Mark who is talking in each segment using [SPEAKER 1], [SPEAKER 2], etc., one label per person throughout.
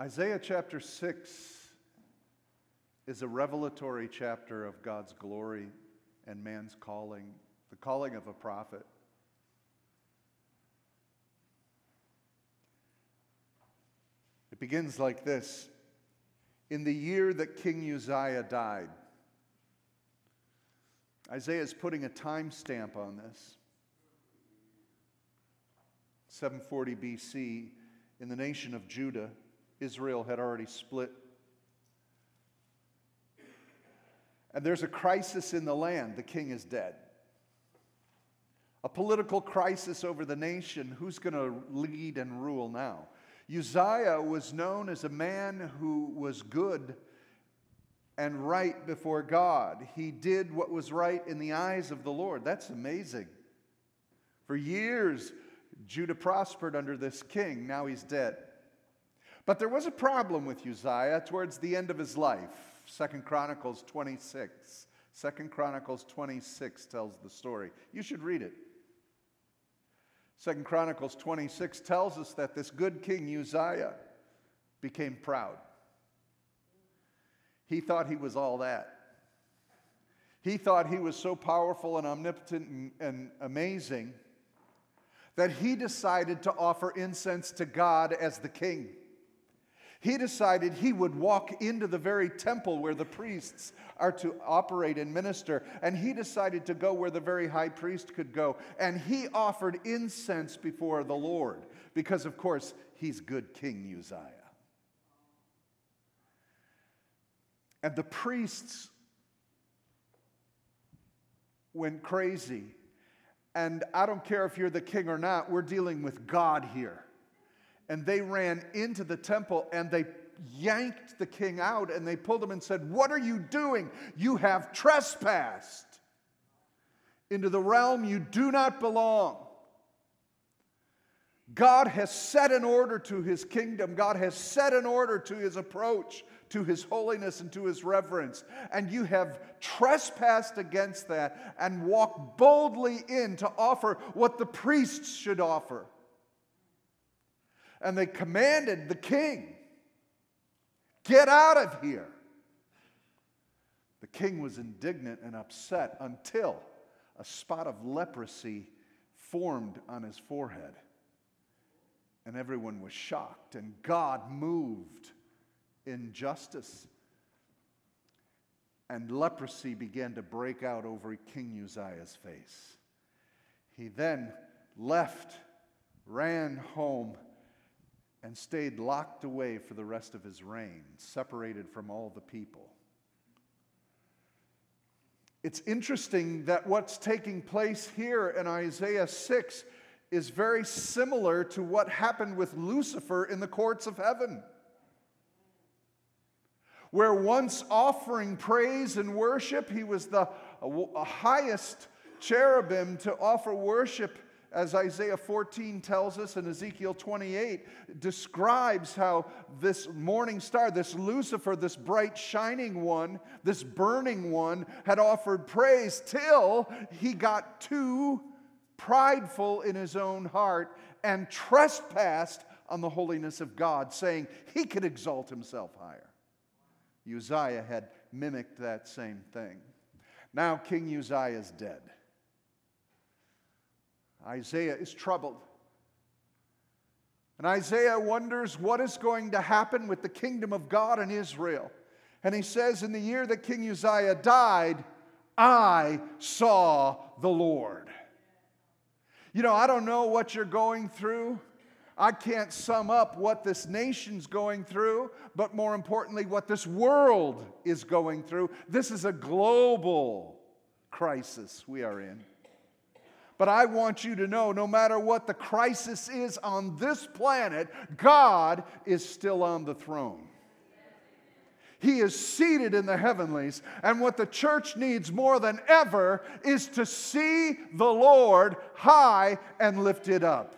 [SPEAKER 1] Isaiah chapter 6 is a revelatory chapter of God's glory and man's calling, the calling of a prophet. It begins like this In the year that King Uzziah died, Isaiah is putting a timestamp on this. 740 BC, in the nation of Judah, Israel had already split. And there's a crisis in the land. The king is dead. A political crisis over the nation. Who's going to lead and rule now? Uzziah was known as a man who was good and right before God. He did what was right in the eyes of the Lord. That's amazing. For years, Judah prospered under this king. Now he's dead. But there was a problem with Uzziah towards the end of his life. Second Chronicles 26. Second Chronicles 26 tells the story. You should read it. Second Chronicles 26 tells us that this good king Uzziah became proud. He thought he was all that. He thought he was so powerful and omnipotent and, and amazing that he decided to offer incense to God as the king. He decided he would walk into the very temple where the priests are to operate and minister, and he decided to go where the very high priest could go. And he offered incense before the Lord, because, of course, he's good King Uzziah. And the priests went crazy. And I don't care if you're the king or not, we're dealing with God here and they ran into the temple and they yanked the king out and they pulled him and said, What are you doing? You have trespassed into the realm you do not belong. God has set an order to his kingdom. God has set an order to his approach, to his holiness, and to his reverence. And you have trespassed against that and walked boldly in to offer what the priests should offer and they commanded the king, Get out of here. The king was indignant and upset until a spot of leprosy formed on his forehead. And everyone was shocked, and God moved in justice. And leprosy began to break out over King Uzziah's face. He then left, ran home, and stayed locked away for the rest of his reign, separated from all the people. It's interesting that what's taking place here in Isaiah 6 is very similar to what happened with Lucifer in the courts of heaven. Where once offering praise and worship, he was the highest cherubim to offer worship as Isaiah 14 tells us and Ezekiel 28 describes how this morning star, this Lucifer, this bright shining one, this burning one, had offered praise till he got too prideful in his own heart and trespassed on the holiness of God, saying he could exalt himself higher. Uzziah had mimicked that same thing. Now, King Uzziah is dead. Isaiah is troubled. And Isaiah wonders what is going to happen with the kingdom of God in Israel. And he says, In the year that King Uzziah died, I saw the Lord. You know, I don't know what you're going through. I can't sum up what this nation's going through, but more importantly, what this world is going through. This is a global crisis we are in. But I want you to know no matter what the crisis is on this planet, God is still on the throne. He is seated in the heavenlies. And what the church needs more than ever is to see the Lord high and lifted up.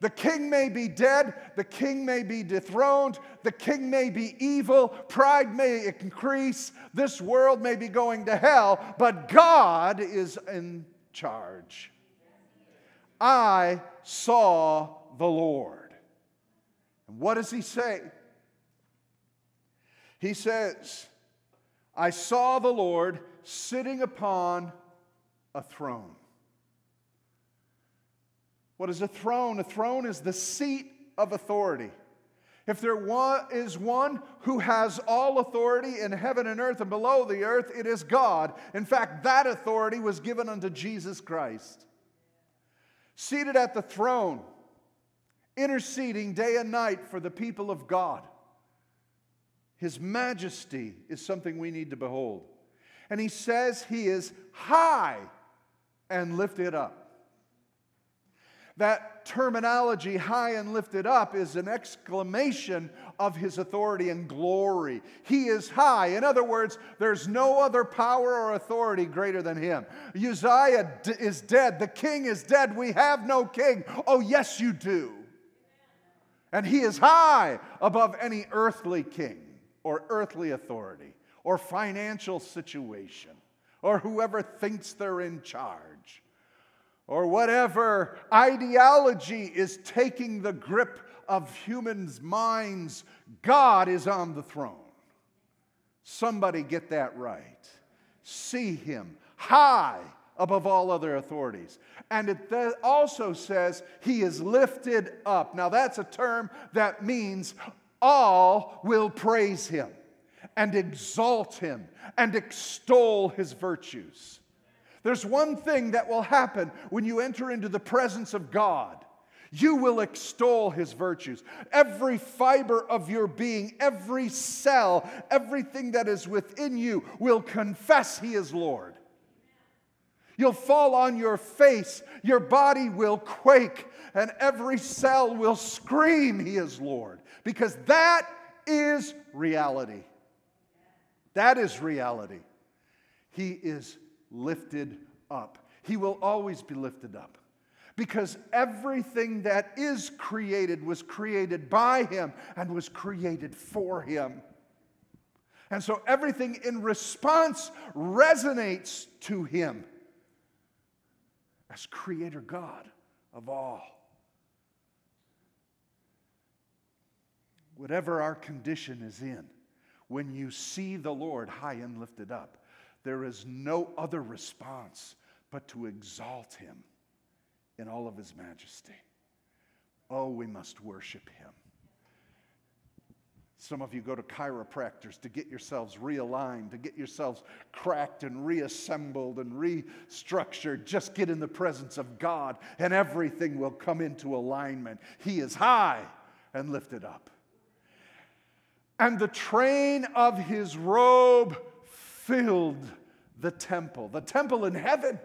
[SPEAKER 1] The king may be dead, the king may be dethroned, the king may be evil, pride may increase, this world may be going to hell, but God is in charge. I saw the Lord. And what does he say? He says, I saw the Lord sitting upon a throne. What is a throne? A throne is the seat of authority. If there is one who has all authority in heaven and earth and below the earth, it is God. In fact, that authority was given unto Jesus Christ. Seated at the throne, interceding day and night for the people of God. His majesty is something we need to behold. And he says he is high and lifted up. That terminology, high and lifted up, is an exclamation of his authority and glory. He is high. In other words, there's no other power or authority greater than him. Uzziah is dead. The king is dead. We have no king. Oh, yes, you do. And he is high above any earthly king or earthly authority or financial situation or whoever thinks they're in charge or whatever ideology is taking the grip of humans' minds, God is on the throne. Somebody get that right. See him high above all other authorities. And it also says he is lifted up. Now, that's a term that means all will praise him and exalt him and extol his virtues. There's one thing that will happen when you enter into the presence of God. You will extol his virtues. Every fiber of your being, every cell, everything that is within you will confess he is Lord. You'll fall on your face, your body will quake, and every cell will scream, He is Lord, because that is reality. That is reality. He is lifted up. He will always be lifted up because everything that is created was created by Him and was created for Him. And so everything in response resonates to Him as Creator God of all. Whatever our condition is in, when you see the Lord high and lifted up, there is no other response but to exalt him in all of his majesty. Oh, we must worship him. Some of you go to chiropractors to get yourselves realigned, to get yourselves cracked and reassembled and restructured. Just get in the presence of God and everything will come into alignment. He is high and lifted up. And the train of his robe filled the temple, the temple in heaven.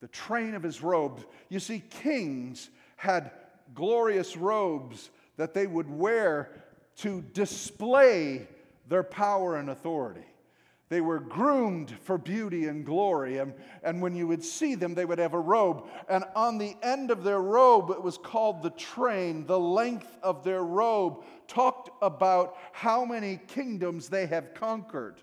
[SPEAKER 1] The train of his robes. You see, kings had glorious robes that they would wear to display their power and authority. They were groomed for beauty and glory. And, and when you would see them, they would have a robe. And on the end of their robe, it was called the train. The length of their robe talked about how many kingdoms they have conquered.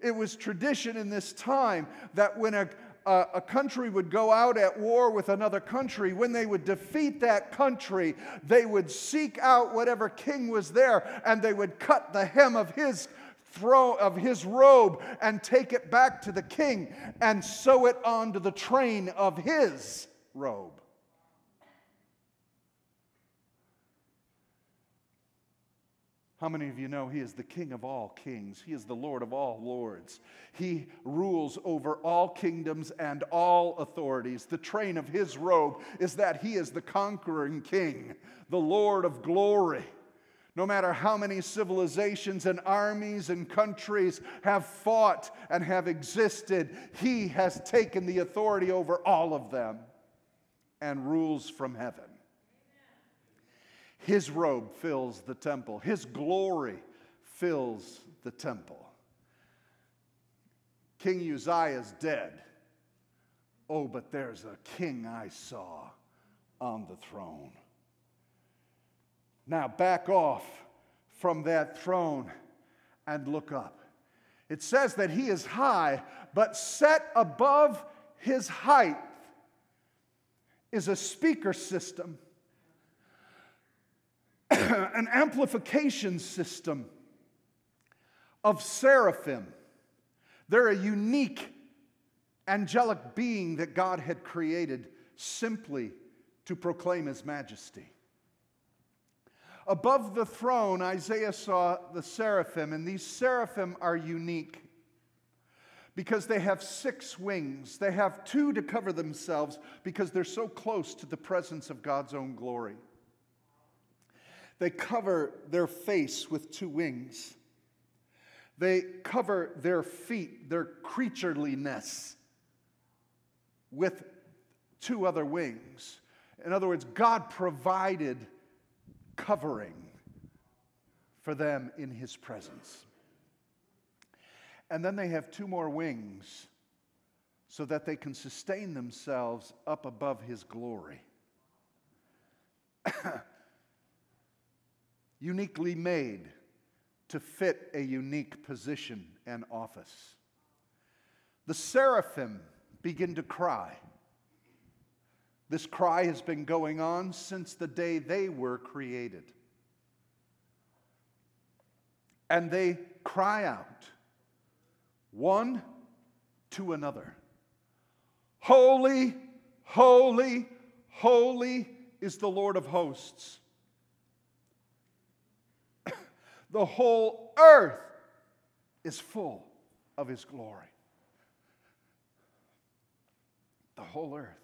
[SPEAKER 1] It was tradition in this time that when a, a, a, country would go out at war with another country, when they would defeat that country, they would seek out whatever king was there and they would cut the hem of his throw of his robe and take it back to the king and sew it onto the train of his robe. How many of you know He is the King of all kings? He is the Lord of all lords. He rules over all kingdoms and all authorities. The train of His robe is that He is the conquering King, the Lord of glory. No matter how many civilizations and armies and countries have fought and have existed, He has taken the authority over all of them and rules from heaven. His robe fills the temple, His glory fills the temple. King Uzziah is dead. Oh, but there's a king I saw on the throne. Now back off from that throne and look up. It says that he is high, but set above his height is a speaker system an amplification system of seraphim. They're a unique angelic being that God had created simply to proclaim his majesty. Above the throne, Isaiah saw the seraphim, and these seraphim are unique because they have six wings. They have two to cover themselves because they're so close to the presence of God's own glory. They cover their face with two wings. They cover their feet, their creatureliness, with two other wings. In other words, God provided covering for them in His presence. And then they have two more wings so that they can sustain themselves up above His glory. Uniquely made to fit a unique position and office. The seraphim begin to cry. This cry has been going on since the day they were created. And they cry out, one to another Holy, holy, holy is the Lord of hosts. The whole earth is full of his glory. The whole earth.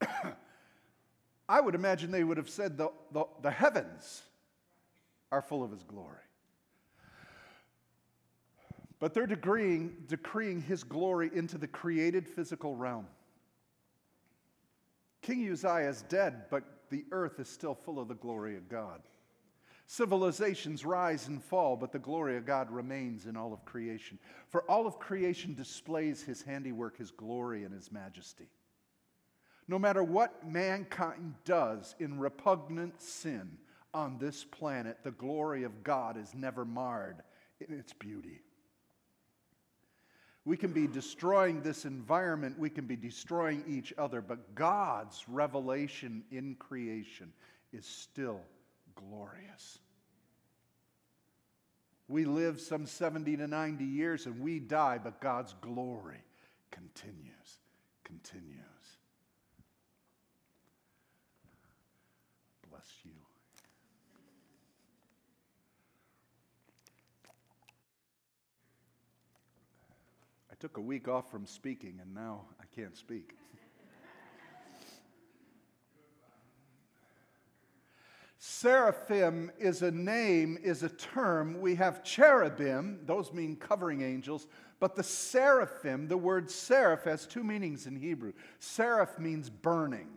[SPEAKER 1] I would imagine they would have said the, the, the heavens are full of his glory. But they're decreeing, decreeing his glory into the created physical realm. King Uzziah is dead, but the earth is still full of the glory of God. Civilizations rise and fall, but the glory of God remains in all of creation. For all of creation displays his handiwork, his glory, and his majesty. No matter what mankind does in repugnant sin on this planet, the glory of God is never marred in its beauty. We can be destroying this environment, we can be destroying each other, but God's revelation in creation is still glorious. We live some 70 to 90 years and we die, but God's glory continues, continues. Bless you. I took a week off from speaking and now I can't speak. Seraphim is a name, is a term. We have cherubim, those mean covering angels, but the seraphim, the word seraph has two meanings in Hebrew. Seraph means burning.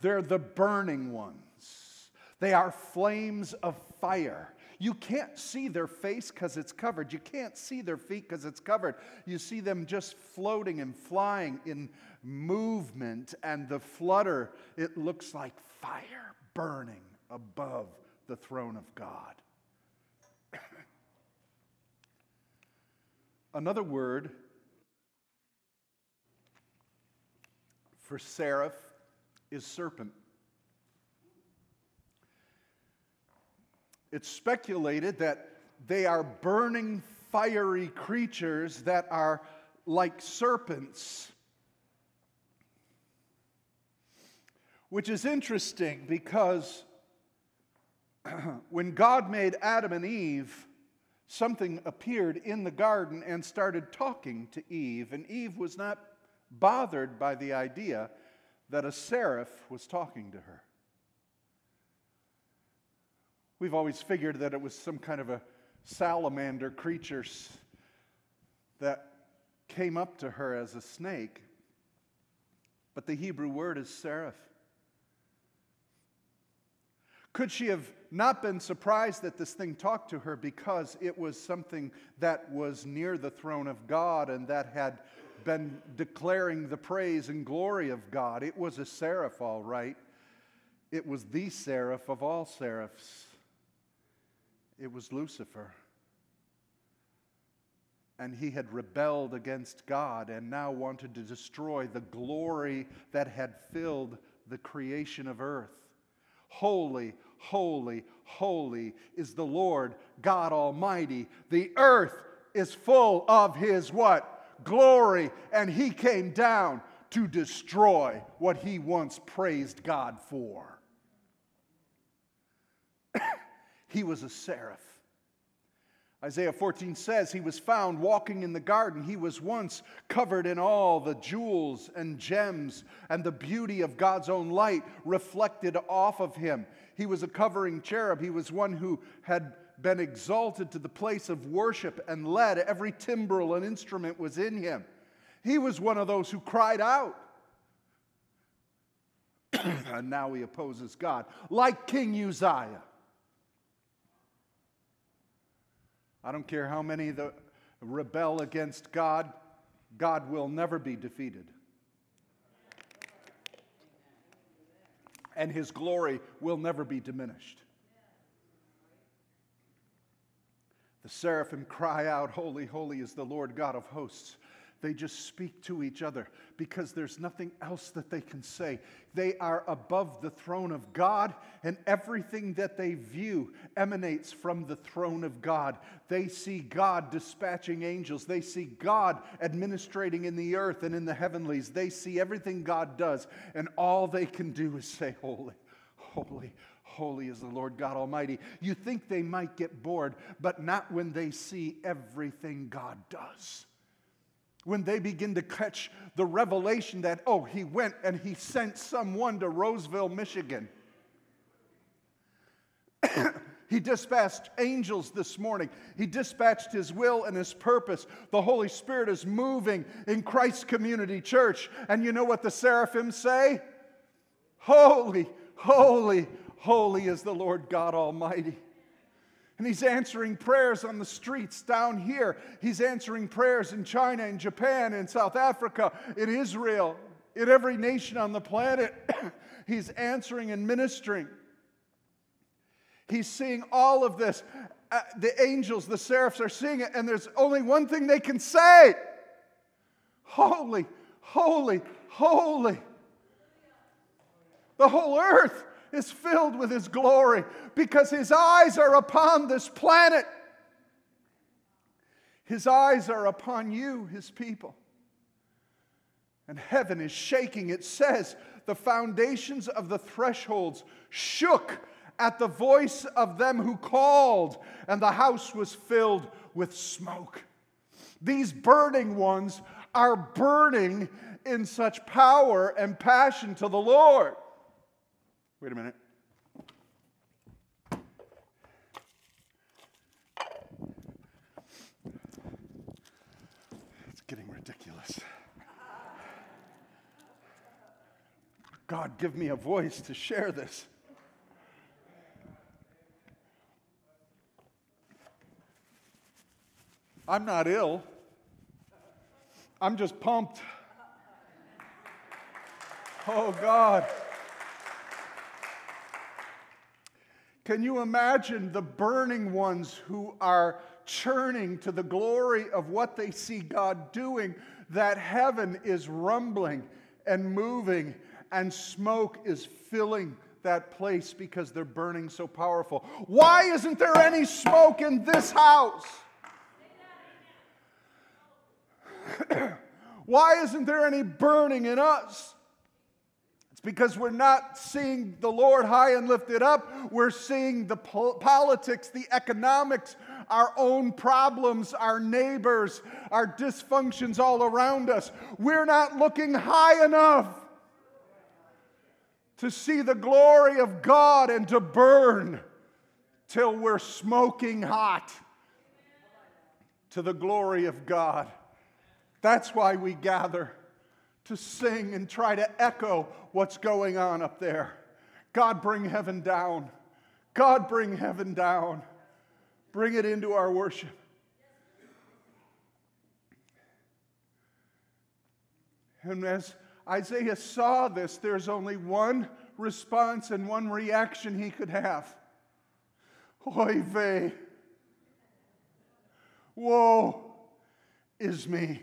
[SPEAKER 1] They're the burning ones. They are flames of fire. You can't see their face because it's covered. You can't see their feet because it's covered. You see them just floating and flying in movement, and the flutter, it looks like fire burning above the throne of God. Another word for seraph is serpent. It's speculated that they are burning, fiery creatures that are like serpents. Which is interesting because when God made Adam and Eve, something appeared in the garden and started talking to Eve, and Eve was not bothered by the idea that a seraph was talking to her. We've always figured that it was some kind of a salamander creature that came up to her as a snake. But the Hebrew word is seraph. Could she have not been surprised that this thing talked to her because it was something that was near the throne of God and that had been declaring the praise and glory of God. It was a seraph, all right. It was the seraph of all seraphs. It was Lucifer. And he had rebelled against God and now wanted to destroy the glory that had filled the creation of earth. Holy, holy, holy is the Lord God Almighty. The earth is full of his what? Glory. And he came down to destroy what he once praised God for. he was a seraph. Isaiah 14 says he was found walking in the garden. He was once covered in all the jewels and gems and the beauty of God's own light reflected off of him. He was a covering cherub. He was one who had been exalted to the place of worship and led. Every timbrel and instrument was in him. He was one of those who cried out. and now he opposes God, like King Uzziah. I don't care how many that rebel against God, God will never be defeated. And his glory will never be diminished. The seraphim cry out, Holy, holy is the Lord God of hosts. They just speak to each other because there's nothing else that they can say. They are above the throne of God, and everything that they view emanates from the throne of God. They see God dispatching angels, they see God administrating in the earth and in the heavenlies. They see everything God does, and all they can do is say, Holy, holy, Holy is the Lord God Almighty. You think they might get bored, but not when they see everything God does when they begin to catch the revelation that, oh, he went and he sent someone to Roseville, Michigan. he dispatched angels this morning. He dispatched his will and his purpose. The Holy Spirit is moving in Christ Community Church. And you know what the seraphim say? Holy, holy, holy is the Lord God Almighty. And he's answering prayers on the streets down here. He's answering prayers in China, in Japan, in South Africa, in Israel, in every nation on the planet. he's answering and ministering. He's seeing all of this. Uh, the angels, the seraphs are seeing it, and there's only one thing they can say Holy, holy, holy. The whole earth is filled with His glory because His eyes are upon this planet. His eyes are upon you, His people. And heaven is shaking. It says the foundations of the thresholds shook at the voice of them who called, and the house was filled with smoke. These burning ones are burning in such power and passion to the Lord. Wait a minute. It's getting ridiculous. God, give me a voice to share this. I'm not ill. I'm just pumped. Oh, God. Can you imagine the burning ones who are churning to the glory of what they see God doing? That heaven is rumbling and moving, and smoke is filling that place because they're burning so powerful. Why isn't there any smoke in this house? Why isn't there any burning in us? It's because we're not seeing the Lord high and lifted up. We're seeing the po- politics, the economics, our own problems, our neighbors, our dysfunctions all around us. We're not looking high enough to see the glory of God and to burn till we're smoking hot to the glory of God. That's why we gather to sing and try to echo what's going on up there. God, bring heaven down. God, bring heaven down. Bring it into our worship. And as Isaiah saw this, there's only one response and one reaction he could have. Oy vey. Woe is me.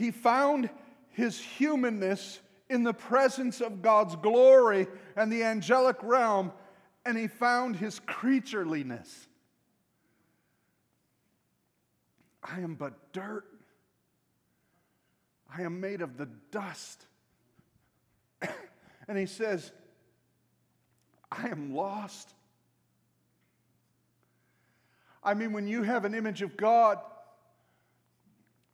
[SPEAKER 1] He found his humanness in the presence of God's glory and the angelic realm, and he found his creatureliness. I am but dirt. I am made of the dust. and he says, I am lost. I mean, when you have an image of God,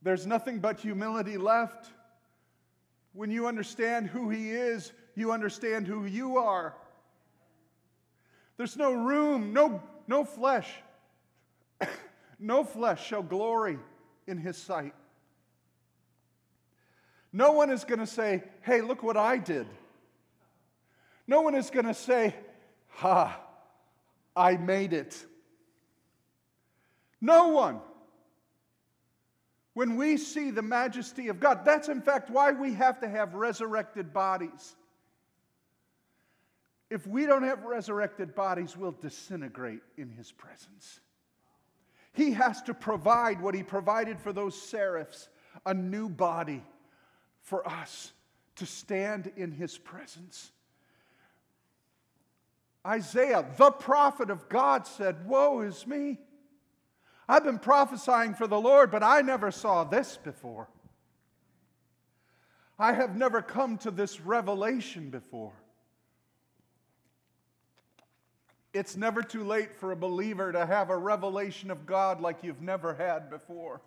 [SPEAKER 1] there's nothing but humility left. When you understand who He is, you understand who you are. There's no room, no, no flesh. no flesh shall glory in His sight. No one is going to say, hey, look what I did. No one is going to say, ha, I made it. No one. When we see the majesty of God, that's in fact why we have to have resurrected bodies. If we don't have resurrected bodies, we'll disintegrate in His presence. He has to provide what He provided for those seraphs a new body for us to stand in His presence. Isaiah, the prophet of God, said, Woe is me. I've been prophesying for the Lord, but I never saw this before. I have never come to this revelation before. It's never too late for a believer to have a revelation of God like you've never had before.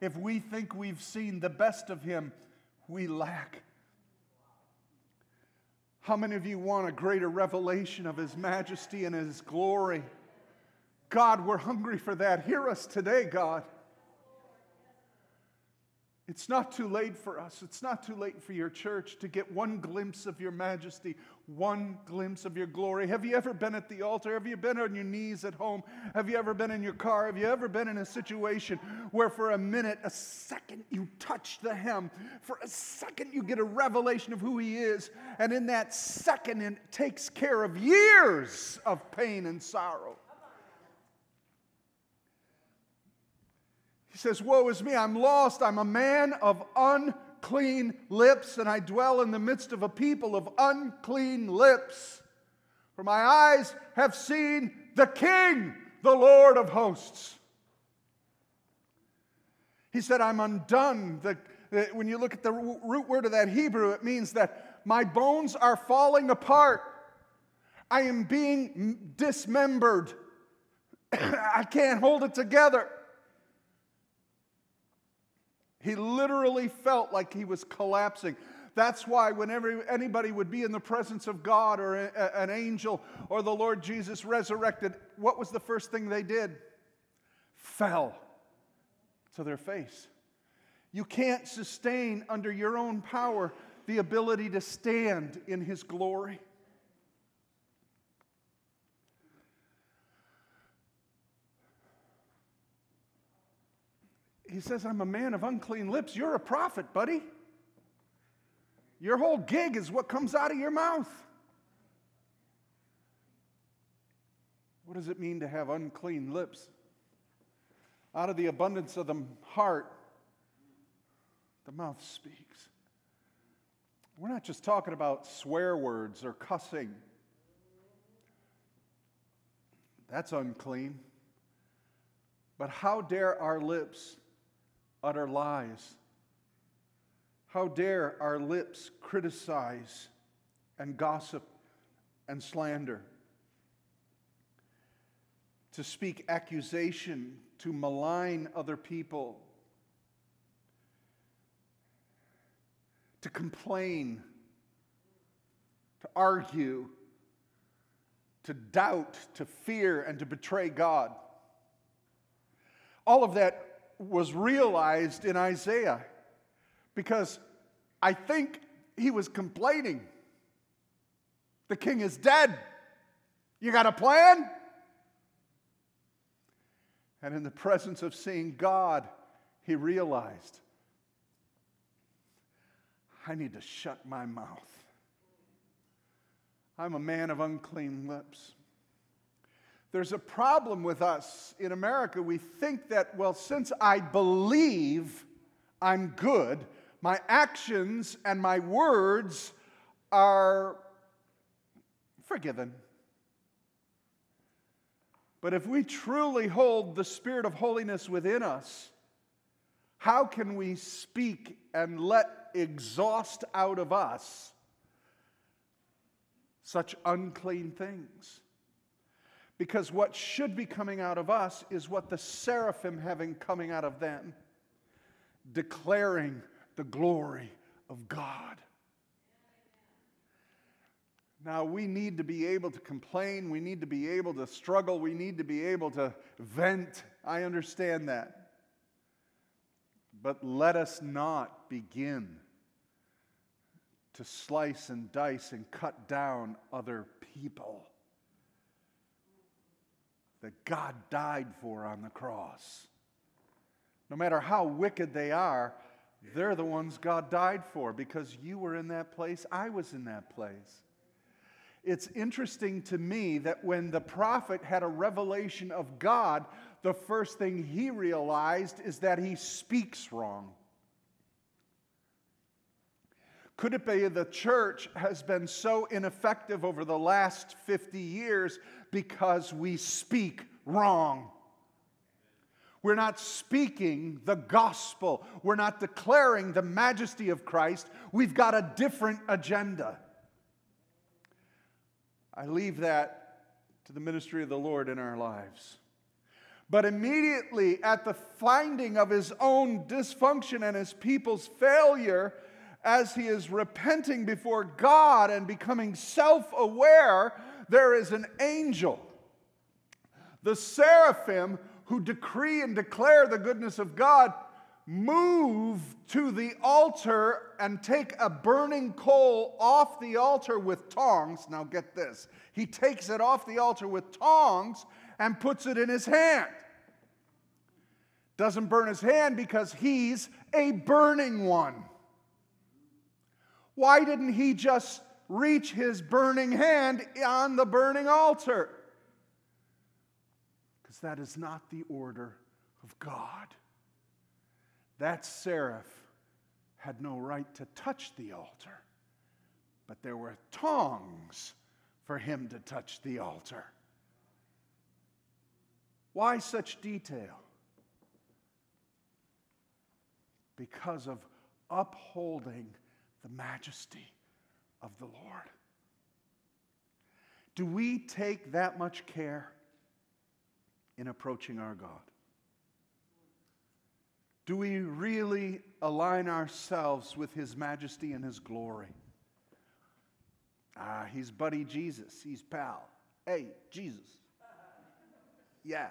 [SPEAKER 1] If we think we've seen the best of Him, we lack. How many of you want a greater revelation of His majesty and His glory? God, we're hungry for that. Hear us today, God. It's not too late for us. It's not too late for your church to get one glimpse of your majesty, one glimpse of your glory. Have you ever been at the altar? Have you been on your knees at home? Have you ever been in your car? Have you ever been in a situation where for a minute, a second, you touch the hem? For a second, you get a revelation of who He is. And in that second, it takes care of years of pain and sorrow. Says, Woe is me, I'm lost. I'm a man of unclean lips, and I dwell in the midst of a people of unclean lips. For my eyes have seen the King, the Lord of hosts. He said, I'm undone. The, the, when you look at the root word of that Hebrew, it means that my bones are falling apart. I am being dismembered. I can't hold it together. He literally felt like he was collapsing. That's why, whenever anybody would be in the presence of God or a, an angel or the Lord Jesus resurrected, what was the first thing they did? Fell to their face. You can't sustain under your own power the ability to stand in His glory. He says, I'm a man of unclean lips. You're a prophet, buddy. Your whole gig is what comes out of your mouth. What does it mean to have unclean lips? Out of the abundance of the heart, the mouth speaks. We're not just talking about swear words or cussing. That's unclean. But how dare our lips utter lies? How dare our lips criticize and gossip and slander? To speak accusation, to malign other people, to complain, to argue, to doubt, to fear, and to betray God. All of that was realized in Isaiah because I think he was complaining. The king is dead. You got a plan? And in the presence of seeing God, he realized I need to shut my mouth. I'm a man of unclean lips. There's a problem with us in America. We think that, well, since I believe I'm good, My actions and my words are forgiven. But if we truly hold the Spirit of holiness within us, how can we speak and let exhaust out of us such unclean things? Because what should be coming out of us is what the seraphim having coming out of them, declaring the glory of God. Now, we need to be able to complain. We need to be able to struggle. We need to be able to vent. I understand that. But let us not begin to slice and dice and cut down other people that God died for on the cross. No matter how wicked they are, they're the ones God died for because you were in that place, I was in that place. It's interesting to me that when the prophet had a revelation of God, the first thing he realized is that he speaks wrong. Could it be the church has been so ineffective over the last 50 years because we speak wrong? We're not speaking the gospel. We're not declaring the majesty of Christ. We've got a different agenda. I leave that to the ministry of the Lord in our lives. But immediately at the finding of his own dysfunction and his people's failure, as he is repenting before God and becoming self aware, there is an angel. The seraphim who decree and declare the goodness of God move to the altar and take a burning coal off the altar with tongs. Now, get this. He takes it off the altar with tongs and puts it in his hand. Doesn't burn his hand because he's a burning one. Why didn't he just reach his burning hand on the burning altar? Because that is not the order of God. That seraph had no right to touch the altar, but there were tongs for him to touch the altar. Why such detail? Because of upholding the majesty of the Lord. Do we take that much care in approaching our God? Do we really align ourselves with His majesty and His glory? Ah, he's buddy Jesus. He's pal. Hey, Jesus. Yeah.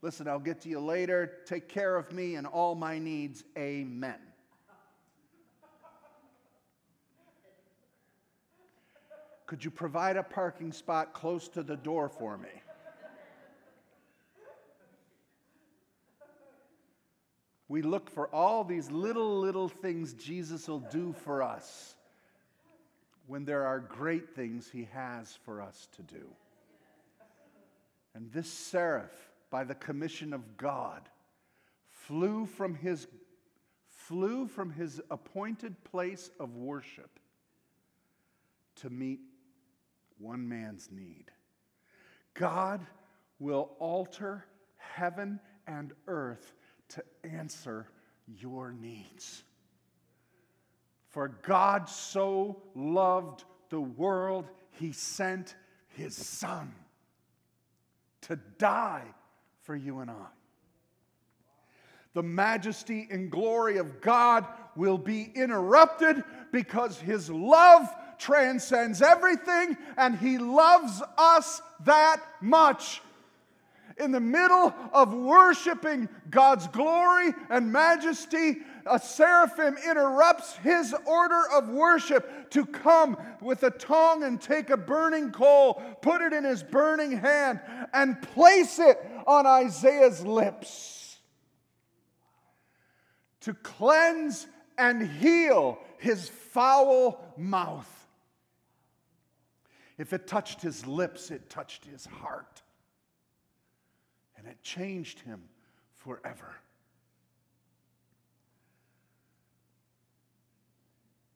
[SPEAKER 1] Listen, I'll get to you later. Take care of me and all my needs. Amen. Could you provide a parking spot close to the door for me? we look for all these little, little things Jesus will do for us when there are great things he has for us to do. And this seraph, by the commission of God, flew from his, flew from his appointed place of worship to meet one man's need. God will alter heaven and earth to answer your needs. For God so loved the world, he sent his Son to die for you and I. The majesty and glory of God will be interrupted because his love transcends everything and he loves us that much. In the middle of worshiping God's glory and majesty, a seraphim interrupts his order of worship to come with a tongue and take a burning coal, put it in his burning hand, and place it on Isaiah's lips to cleanse and heal his foul mouth. If it touched his lips, it touched his heart and it changed him forever.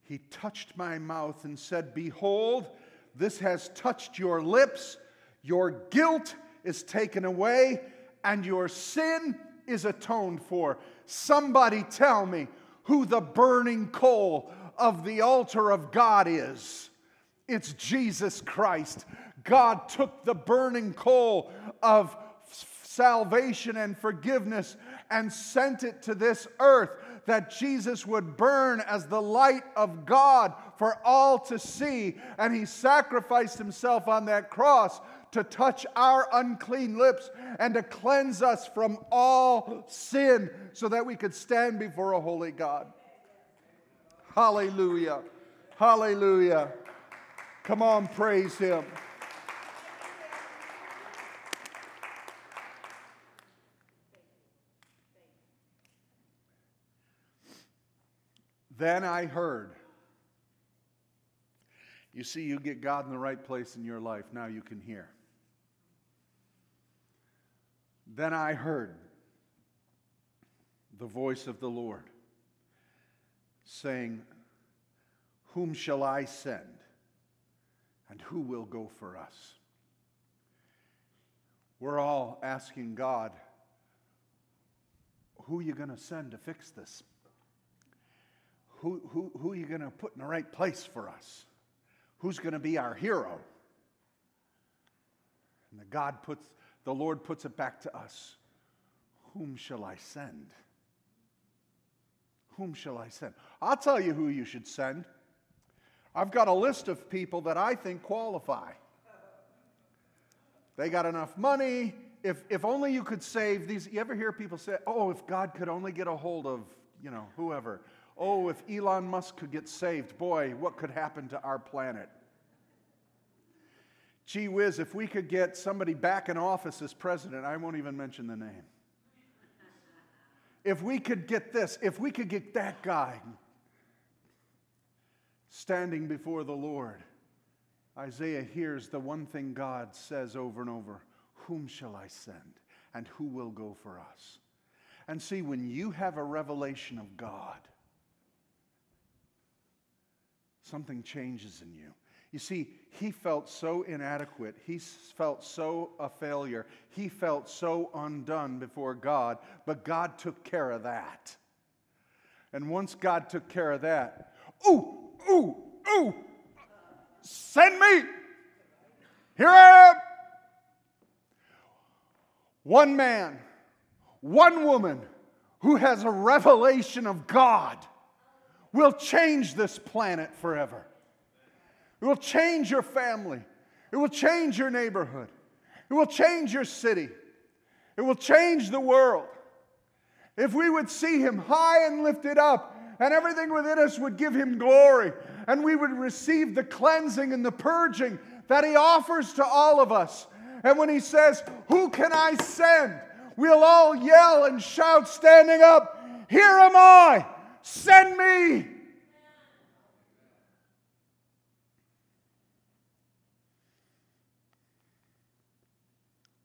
[SPEAKER 1] He touched my mouth and said, Behold, this has touched your lips. Your guilt is taken away, and your sin is atoned for. Somebody tell me who the burning coal of the altar of God is. It's Jesus Christ. God took the burning coal of salvation and forgiveness and sent it to this earth that Jesus would burn as the light of God for all to see. And he sacrificed himself on that cross to touch our unclean lips and to cleanse us from all sin so that we could stand before a holy God. Hallelujah. Hallelujah. Come on, praise him. Then I heard. You see, you get God in the right place in your life, now you can hear. Then I heard the voice of the Lord saying, Whom shall I send? And who will go for us? We're all asking God, Who are you going to send to fix this? who, who, who are you going to put in the right place for us? Who's going to be our hero? And the God puts, the Lord puts it back to us. Whom shall I send? Whom shall I send? I'll tell you who you should send. I've got a list of people that I think qualify. They got enough money. If, if only you could save these. You ever hear people say, oh, if God could only get a hold of, you know, whoever. Oh, if Elon Musk could get saved, boy, what could happen to our planet? Gee whiz, if we could get somebody back in office as president, I won't even mention the name. If we could get this, if we could get that guy standing before the Lord, Isaiah hears the one thing God says over and over Whom shall I send? And who will go for us? And see, when you have a revelation of God, something changes in you. You see, he felt so inadequate. He felt so a failure. He felt so undone before God, but God took care of that. And once God took care of that, ooh, ooh, ooh, send me. Here I am. One man, one woman who has a revelation of God will change this planet forever. It will change your family. It will change your neighborhood. It will change your city. It will change the world. If we would see him high and lifted up, and everything within us would give him glory, and we would receive the cleansing and the purging that he offers to all of us. And when he says, Who can I send? We'll all yell and shout, standing up, Here am I, Send me.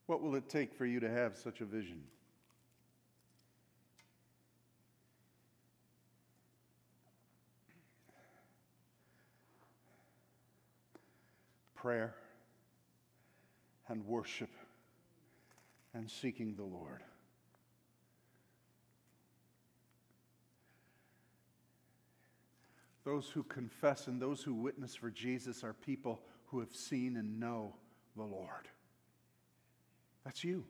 [SPEAKER 1] What will it take for you to have such a vision? Prayer and worship and seeking the Lord. Those who confess and those who witness for Jesus are people who have seen and know the Lord. That's you.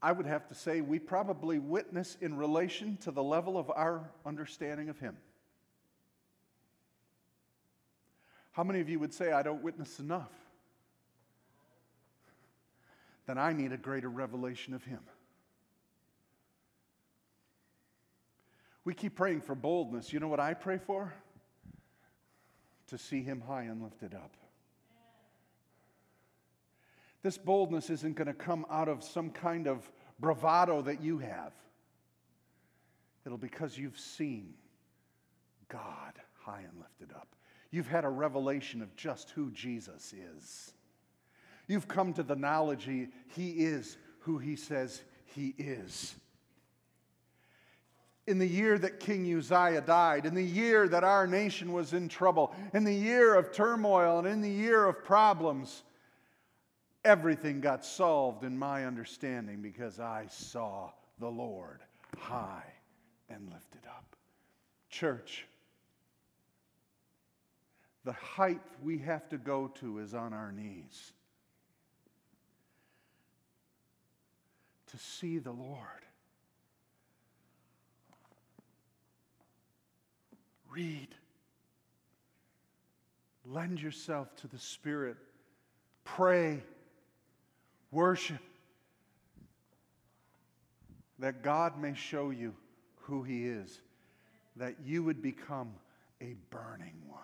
[SPEAKER 1] I would have to say we probably witness in relation to the level of our understanding of Him. How many of you would say, I don't witness enough? Then I need a greater revelation of Him. We keep praying for boldness. You know what I pray for? To see him high and lifted up. This boldness isn't going to come out of some kind of bravado that you have. It'll because you've seen God high and lifted up. You've had a revelation of just who Jesus is. You've come to the knowledge he, he is who he says he is. in the year that King Uzziah died, in the year that our nation was in trouble, in the year of turmoil, and in the year of problems, everything got solved in my understanding because I saw the Lord high and lifted up. Church, the height we have to go to is on our knees to see the Lord. Read. Lend yourself to the Spirit. Pray. Worship. That God may show you who He is, that you would become a burning one.